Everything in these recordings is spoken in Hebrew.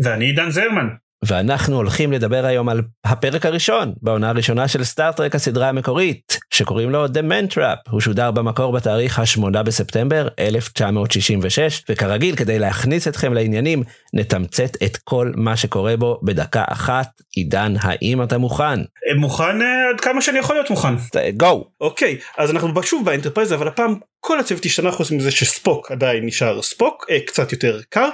ואני עידן זרמן. ואנחנו הולכים לדבר היום על הפרק הראשון בעונה הראשונה של סטאר-טרק הסדרה המקורית, שקוראים לו The Man Trap. הוא שודר במקור בתאריך ה-8 בספטמבר 1966, וכרגיל, כדי להכניס אתכם לעניינים, נתמצת את כל מה שקורה בו בדקה אחת. עידן, האם אתה מוכן? מוכן אה, עד כמה שאני יכול להיות מוכן. Go. אוקיי, אז אנחנו שוב באנטרפרייז, אבל הפעם כל הצוות השתנה חוץ מזה שספוק עדיין נשאר ספוק, אה, קצת יותר קר.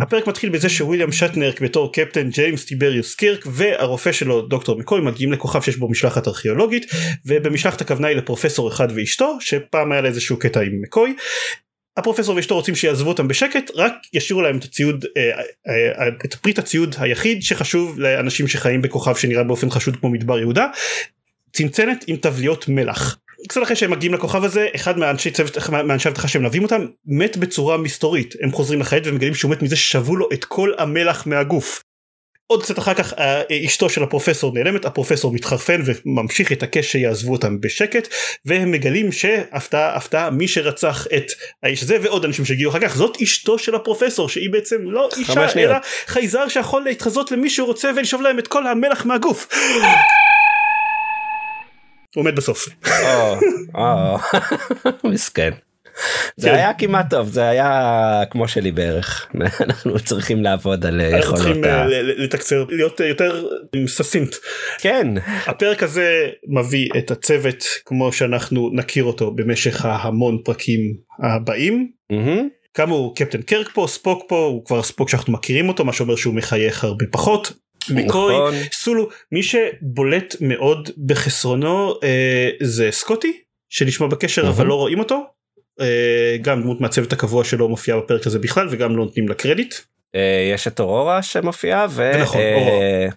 הפרק מתחיל בזה שוויליאם שטנר בתור קפטן ג'יימס טיבריוס קירק והרופא שלו דוקטור מקוי מגיעים לכוכב שיש בו משלחת ארכיאולוגית ובמשלחת הכוונה היא לפרופסור אחד ואשתו שפעם היה לה איזשהו קטע עם מקוי. הפרופסור ואשתו רוצים שיעזבו אותם בשקט רק ישאירו להם את הציוד אה, אה, את פריט הציוד היחיד שחשוב לאנשים שחיים בכוכב שנראה באופן חשוד כמו מדבר יהודה צנצנת עם תבליות מלח. קצת אחרי שהם מגיעים לכוכב הזה אחד מהאנשי צוות מאנשי אבטחה שהם מלווים אותם מת בצורה מסתורית הם חוזרים לחיית ומגלים שהוא מת מזה ששבו לו את כל המלח מהגוף. עוד קצת אחר כך אה, אשתו של הפרופסור נעלמת הפרופסור מתחרפן וממשיך את הקש שיעזבו אותם בשקט והם מגלים שהפתעה הפתעה מי שרצח את האיש הזה ועוד אנשים שהגיעו אחר כך זאת אשתו של הפרופסור שהיא בעצם לא אישה אלא חייזר שיכול להתחזות למי שהוא רוצה ולשאוב להם את כל המלח מהגוף. הוא מת בסוף. מסכן. זה כן. היה כמעט טוב זה היה כמו שלי בערך אנחנו צריכים לעבוד על יכולות. אנחנו צריכים אה, לתקצר להיות יותר ססינט. כן. הפרק הזה מביא את הצוות כמו שאנחנו נכיר אותו במשך ההמון פרקים הבאים. כאמור קפטן קרק פה ספוק פה הוא כבר ספוק שאנחנו מכירים אותו מה שאומר שהוא מחייך הרבה פחות. מקוי נכון. סולו מי שבולט מאוד בחסרונו אה, זה סקוטי שנשמע בקשר אבל לא רואים אותו אה, גם דמות מהצוות הקבוע שלו מופיעה בפרק הזה בכלל וגם לא נותנים לה קרדיט. אה, יש את אורורה שמופיעה ו... נכון, אה,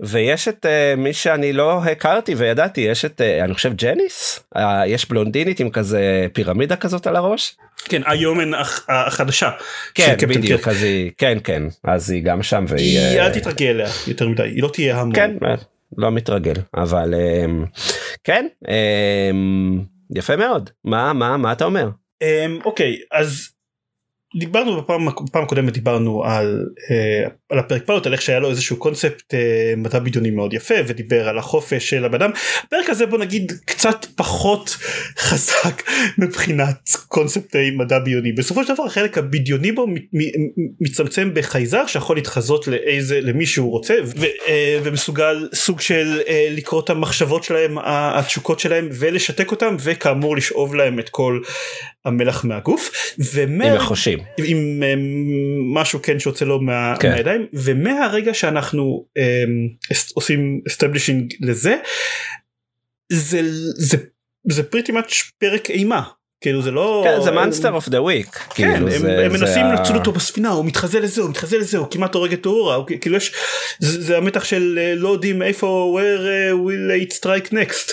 ויש את מי שאני לא הכרתי וידעתי יש את אני חושב ג'ניס יש בלונדינית עם כזה פירמידה כזאת על הראש. כן היומן החדשה. כן בדיוק אז היא כן כן אז היא גם שם והיא אל תתרגל אליה יותר מדי היא לא תהיה המון. כן לא מתרגל אבל כן. יפה מאוד מה מה מה אתה אומר. אוקיי אז דיברנו בפעם בפעם קודמת דיברנו על uh, על הפרק פלוט על איך שהיה לו איזשהו קונספט uh, מדע בדיוני מאוד יפה ודיבר על החופש של הבן אדם. הפרק הזה בוא נגיד קצת פחות חזק מבחינת קונספטי מדע בדיוני בסופו של דבר החלק הבדיוני בו מצמצם בחייזר שיכול להתחזות לאיזה למי שהוא רוצה ו, uh, ומסוגל סוג של uh, לקרוא את המחשבות שלהם התשוקות שלהם ולשתק אותם וכאמור לשאוב להם את כל המלח מהגוף ומר... עם החושים עם um, משהו כן שיוצא לו מה, כן. מהידיים ומהרגע שאנחנו um, עושים establishing לזה זה זה זה pretty much פרק אימה. כאילו זה לא כן, זה monster of the week כן הם, זה, הם זה מנסים ה... לצוד אותו בספינה הוא מתחזה לזה הוא מתחזה לזה הוא כמעט הורג את אוהורה כאילו יש זה, זה המתח של אה, לא יודעים איפה where uh, will it strike next.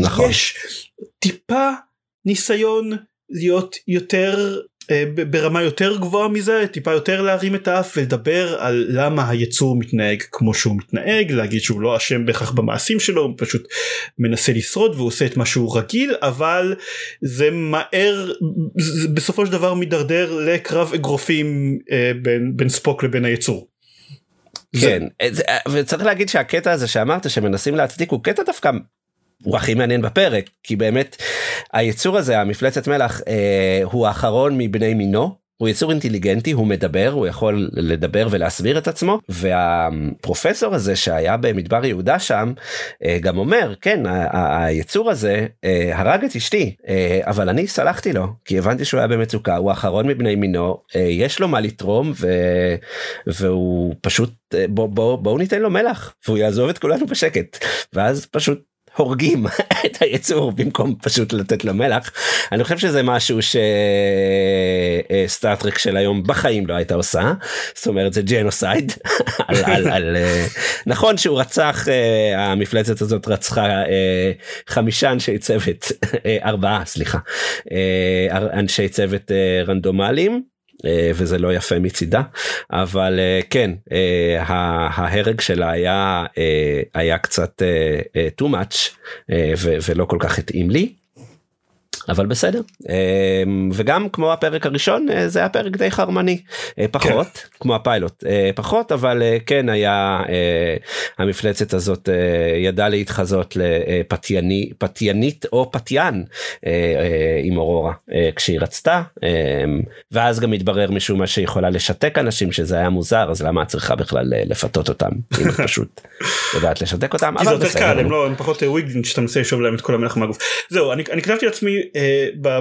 נכון. יש טיפה ניסיון להיות יותר אה, ברמה יותר גבוהה מזה טיפה יותר להרים את האף ולדבר על למה היצור מתנהג כמו שהוא מתנהג להגיד שהוא לא אשם בהכרח במעשים שלו הוא פשוט מנסה לשרוד והוא עושה את מה שהוא רגיל אבל זה מהר זה בסופו של דבר מידרדר לקרב אגרופים אה, בין, בין ספוק לבין היצור. כן זה... וצריך להגיד שהקטע הזה שאמרת שמנסים להצדיק הוא קטע דווקא הוא הכי מעניין בפרק כי באמת היצור הזה המפלצת מלח אה, הוא האחרון מבני מינו. הוא יצור אינטליגנטי הוא מדבר הוא יכול לדבר ולהסביר את עצמו והפרופסור הזה שהיה במדבר יהודה שם אה, גם אומר כן היצור הזה אה, הרג את אשתי אה, אבל אני סלחתי לו כי הבנתי שהוא היה במצוקה הוא האחרון מבני מינו יש לו מה לתרום ו... והוא פשוט בוא בוא בואו ניתן לו מלח והוא יעזוב את כולנו בשקט. ואז פשוט הורגים את היצור במקום פשוט לתת לו מלח. אני חושב שזה משהו שסטארטרק של היום בחיים לא הייתה עושה. זאת אומרת זה ג'נוסייד. על, על, על, אה, נכון שהוא רצח, אה, המפלצת הזאת רצחה אה, חמישה אנשי צוות, ארבעה סליחה, אנשי צוות רנדומליים. אה, וזה לא יפה מצידה אבל אה, כן אה, ההרג שלה היה היה קצת too much ולא כל כך התאים לי. אבל בסדר. אמ, וגם כמו הפרק הראשון אה, זה היה פרק די חרמני. אה, פחות כן. כמו הפיילוט. אה, פחות אבל כן היה המפלצת הזאת ידעה להתחזות לפתייני פתיינית או פתיין עם אורורה כשהיא רצתה. אמ, ואז גם התברר משום מה שיכולה לשתק אנשים שזה היה מוזר אז למה את צריכה בכלל לפתות אותם? אם פשוט יודעת לשתק אותם אבל בסדר. הם לא הם פחות וויגדין שאתה מנסה לשאוב להם את כל המלח מהגוף. זהו אני כתבתי לעצמי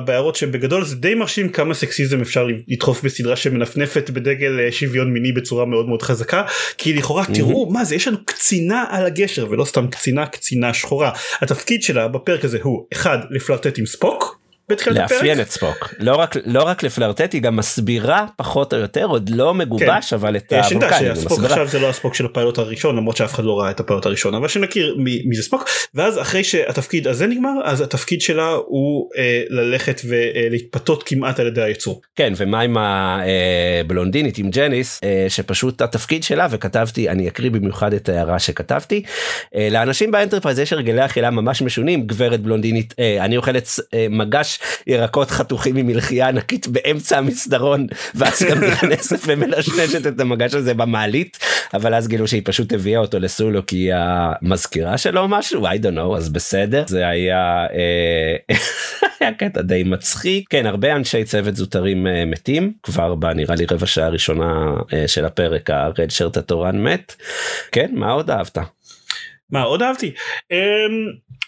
בהערות שבגדול זה די מרשים כמה סקסיזם אפשר לדחוף בסדרה שמנפנפת בדגל אה, שוויון מיני בצורה מאוד מאוד חזקה כי לכאורה mm-hmm. תראו מה זה יש לנו קצינה על הגשר ולא סתם קצינה קצינה שחורה התפקיד שלה בפרק הזה הוא אחד לפלרטט עם ספוק בתחילת הפרק. לאפיין את ספוק לא רק לא רק לפלרטט היא גם מסבירה פחות או יותר עוד לא מגובש כן. אבל את הוולקנים. הספוק עכשיו זה לא הספוק של הפיילוט הראשון למרות שאף אחד לא ראה את הפיילוט הראשון אבל שנכיר מי, מי זה ספוק ואז אחרי שהתפקיד הזה נגמר אז התפקיד שלה הוא אה, ללכת ולהתפתות כמעט על ידי היצור. כן ומה עם הבלונדינית עם ג'ניס אה, שפשוט התפקיד שלה וכתבתי אני אקריא במיוחד את ההערה שכתבתי אה, לאנשים באנטרפרייז יש הרגלי אכילה ממש משונים גברת בלונדינית אה, אני אוכלת אה, מגש ירקות חתוכים ממלחייה ענקית באמצע המסדרון ואז גם נכנסת ומנשנשת את המגש הזה במעלית. אבל אז גילו שהיא פשוט הביאה אותו לסולו כי היא המזכירה שלו משהו I don't know אז בסדר. זה היה אה, היה קטע די מצחיק. כן הרבה אנשי צוות זוטרים אה, מתים. כבר בנראה לי רבע שעה ראשונה אה, של הפרק ה red shirt התורן מת. כן מה עוד אהבת. מה עוד אהבתי? אמ,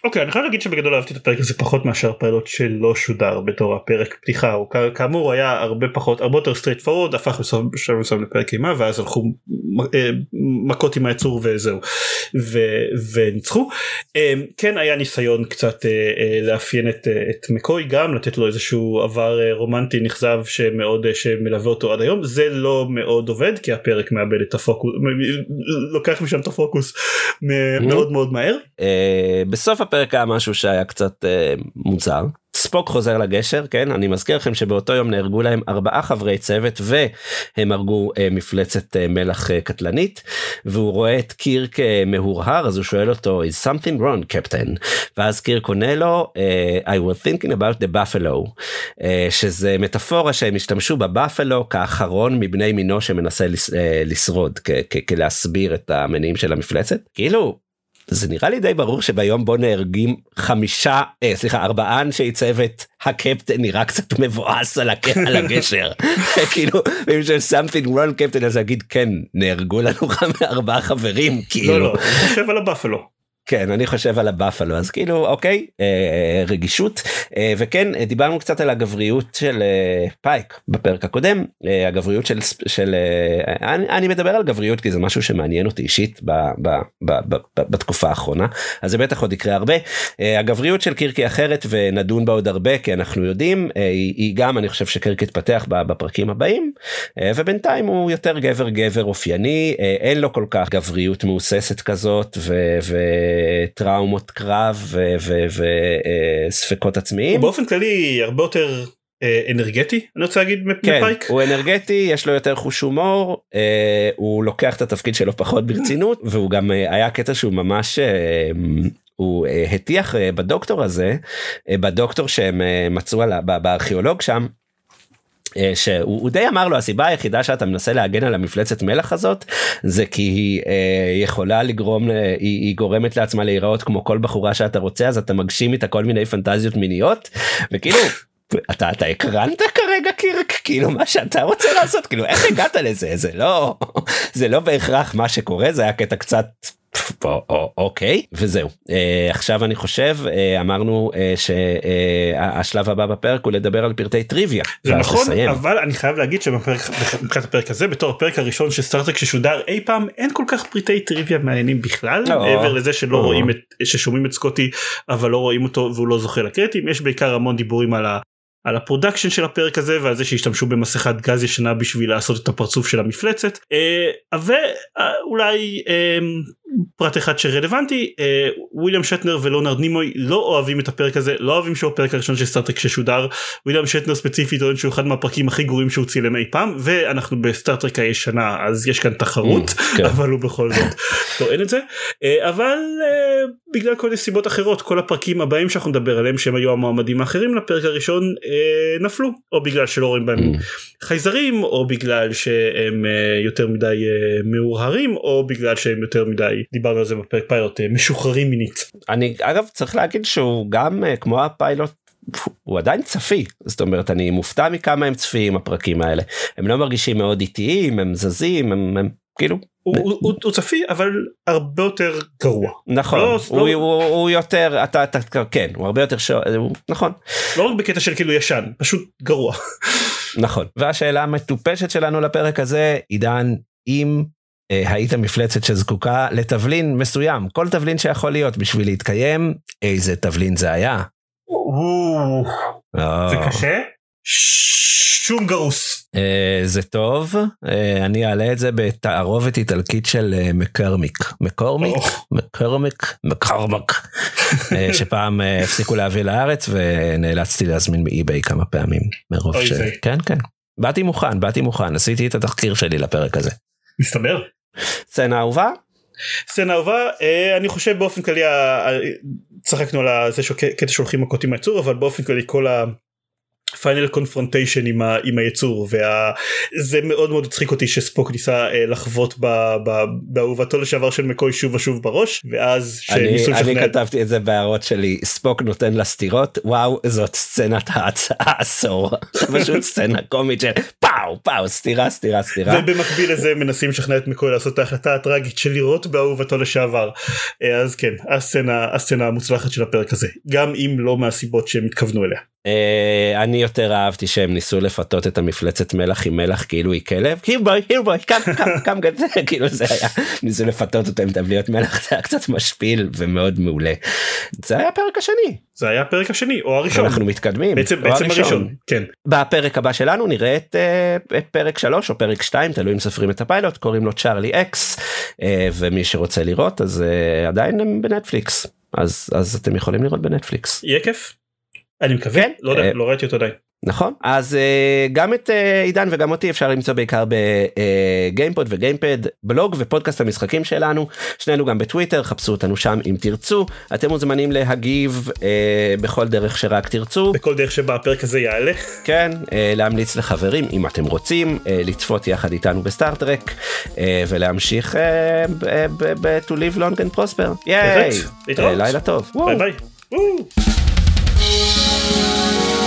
אוקיי אני חייב להגיד שבגדול אהבתי את הפרק הזה פחות מאשר פיילוט שלא שודר בתור הפרק פתיחה. הוא כאמור היה הרבה פחות הרבה יותר straight forward הפך בשלב מסוים לפרק אימה ואז הלכו אה, מכות עם היצור וזהו. ו, וניצחו. אמ, כן היה ניסיון קצת אה, אה, לאפיין את, את מקוי גם לתת לו איזשהו עבר רומנטי נכזב שמאוד שמלווה אותו עד היום. זה לא מאוד עובד כי הפרק מאבד את הפוקוס לוקח משם את הפוקוס מאוד מאוד מהר. בסוף הפרק היה משהו שהיה קצת אה, מוזר. ספוק חוזר לגשר כן אני מזכיר לכם שבאותו יום נהרגו להם ארבעה חברי צוות והם הרגו אה, מפלצת אה, מלח אה, קטלנית והוא רואה את קירק אה, מהורהר אז הוא שואל אותו is something wrong captain ואז קירק עונה לו uh, I was thinking about the buffalo uh, שזה מטאפורה שהם השתמשו בבאפלו כאחרון מבני מינו שמנסה לס, uh, לשרוד כלהסביר את המניעים של המפלצת כאילו זה נראה לי די ברור שביום בו נהרגים חמישה אה, סליחה ארבעה אנשי צוות הקפטן נראה קצת מבואס על, הק... על הגשר כאילו אם יש something wrong קפטן אז אגיד כן נהרגו לנו ארבעה חברים כאילו לא לא אני חושב על הבאפלו. כן אני חושב על הבאפלו אז כאילו אוקיי אה, רגישות אה, וכן דיברנו קצת על הגבריות של אה, פייק בפרק הקודם אה, הגבריות של של אה, אני, אני מדבר על גבריות כי זה משהו שמעניין אותי אישית ב, ב, ב, ב, ב, בתקופה האחרונה אז זה בטח עוד יקרה הרבה. אה, הגבריות של קירקי אחרת ונדון בה עוד הרבה כי אנחנו יודעים אה, היא, היא גם אני חושב שקירקי יתפתח בפרקים הבאים אה, ובינתיים הוא יותר גבר גבר אופייני אה, אין לו כל כך גבריות מהוססת כזאת ו... ו טראומות קרב וספקות עצמיים. באופן כללי הרבה יותר אה, אנרגטי אני רוצה להגיד כן, מפייק. הוא אנרגטי יש לו יותר חוש הומור אה, הוא לוקח את התפקיד שלו פחות ברצינות והוא גם אה, היה קטע שהוא ממש הוא הטיח בדוקטור הזה בדוקטור שהם מצאו על בארכיאולוג שם אה, שהוא די אמר לו הסיבה היחידה שאתה מנסה להגן על המפלצת מלח הזאת זה כי היא אה, יכולה לגרום היא, היא גורמת לעצמה להיראות כמו כל בחורה שאתה רוצה אז אתה מגשים איתה כל מיני פנטזיות מיניות. וכאילו אתה אתה הקרנת כרגע קירק? כאילו מה שאתה רוצה לעשות? כאילו איך הגעת לזה? זה לא זה לא בהכרח מה שקורה זה היה קטע קצת אוקיי וזהו עכשיו אני חושב אמרנו שהשלב הבא בפרק הוא לדבר על פרטי טריוויה. זה נכון אבל אני חייב להגיד שמבחינת הפרק הזה בתור הפרק הראשון של סטארטרק ששודר אי פעם אין כל כך פרטי טריוויה מעניינים בכלל לא. מעבר לזה שלא רואים את ששומעים את סקוטי אבל לא רואים אותו והוא לא זוכה לקרדיטים יש בעיקר המון דיבורים על על ה production של הפרק הזה ועל זה שהשתמשו במסכת גז ישנה בשביל לעשות את הפרצוף של המפלצת אה, ואולי אה, פרט אחד שרלוונטי אה, וויליאם שטנר ולונרד נימוי לא אוהבים את הפרק הזה לא אוהבים שהוא הפרק הראשון של סטארטרק ששודר וויליאם שטנר ספציפית טוען שהוא אחד מהפרקים הכי גרועים שהוא צילם אי פעם ואנחנו בסטארטרק הישנה אז יש כאן תחרות mm, כן. אבל הוא בכל זאת טוען את זה אבל בגלל כל מיני סיבות אחרות כל הפרקים הבאים שאנחנו נדבר עליהם שהם היו המועמדים האחרים לפרק הראשון אה, נפלו או בגלל שלא רואים בהם mm. חייזרים או בגלל שהם אה, יותר מדי אה, מאורהרים או בגלל שהם יותר מדי דיברנו על זה בפרק פיילוט אה, משוחררים מינית. אני אגב צריך להגיד שהוא גם אה, כמו הפיילוט הוא עדיין צפי. זאת אומרת אני מופתע מכמה הם צפיים הפרקים האלה. הם לא מרגישים מאוד איטיים הם זזים הם, הם כאילו הוא צפי אבל הרבה יותר גרוע. נכון לא, הוא, לא... הוא, הוא יותר אתה, אתה כן הוא הרבה יותר ש... נכון. לא רק בקטע של כאילו ישן פשוט גרוע. נכון. והשאלה המטופשת שלנו לפרק הזה עידן אם היית מפלצת שזקוקה לתבלין מסוים כל תבלין שיכול להיות בשביל להתקיים איזה תבלין זה היה. זה קשה שום גרוס. Uh, זה טוב, uh, אני אעלה את זה בתערובת איטלקית של מקרמיק. מקורמיק? מקרמיק? מקרמק. שפעם הפסיקו להביא לארץ ונאלצתי להזמין באי-ביי כמה פעמים. מרוב ש... כן, כן. באתי מוכן, באתי מוכן, עשיתי את התחקיר שלי לפרק הזה. מסתבר. סצנה אהובה? סצנה אהובה, אני חושב באופן כללי, צחקנו על זה שקטע שהולכים מכות עם היצור, אבל באופן כללי כל ה... final confrontation עם, ה, עם היצור וזה מאוד מאוד הצחיק אותי שספוק ניסה אה, לחבוט באהובתו לשעבר של מקוי שוב ושוב בראש ואז אני, אני כתבתי את זה בהערות שלי ספוק נותן לה סטירות וואו זאת סצנת העשור פשוט סצנה קומית של pow pow סטירה סטירה סטירה ובמקביל לזה מנסים לשכנע את מקוי לעשות את ההחלטה הטראגית של לירות באהובתו לשעבר. אה, אז כן הסצנה הסצנה המוצלחת של הפרק הזה גם אם לא מהסיבות שהם התכוונו אליה. Uh, אני יותר אהבתי שהם ניסו לפתות את המפלצת מלח עם מלח כאילו היא כלב הירבוי הירבוי קם קם קם כזה כאילו זה היה ניסו לפתות אותו עם תבליות מלח זה היה קצת משפיל ומאד מעולה. זה היה הפרק השני. זה היה הפרק השני או הראשון. אנחנו מתקדמים. בעצם, בעצם הראשון. הראשון. כן. בפרק הבא שלנו נראה את, uh, את פרק 3 או פרק 2 תלוי אם סופרים את הפיילוט קוראים לו צ'ארלי אקס uh, ומי שרוצה לראות אז עדיין הם בנטפליקס אז אז אתם יכולים לראות בנטפליקס. יהיה כיף. אני מקווה, כן? לא יודע, אה, לא ראיתי אותו עדיין. נכון אז uh, גם את uh, עידן וגם אותי אפשר למצוא בעיקר בגיימפוד uh, וגיימפד בלוג ופודקאסט המשחקים שלנו שנינו גם בטוויטר חפשו אותנו שם אם תרצו אתם מוזמנים להגיב uh, בכל דרך שרק תרצו בכל דרך שבה הפרק הזה יעלה כן uh, להמליץ לחברים אם אתם רוצים uh, לצפות יחד איתנו בסטארטרק uh, ולהמשיך uh, ב- ב- ב- to live long and prosper. יאי, לילה טוב. ביי ביי. Música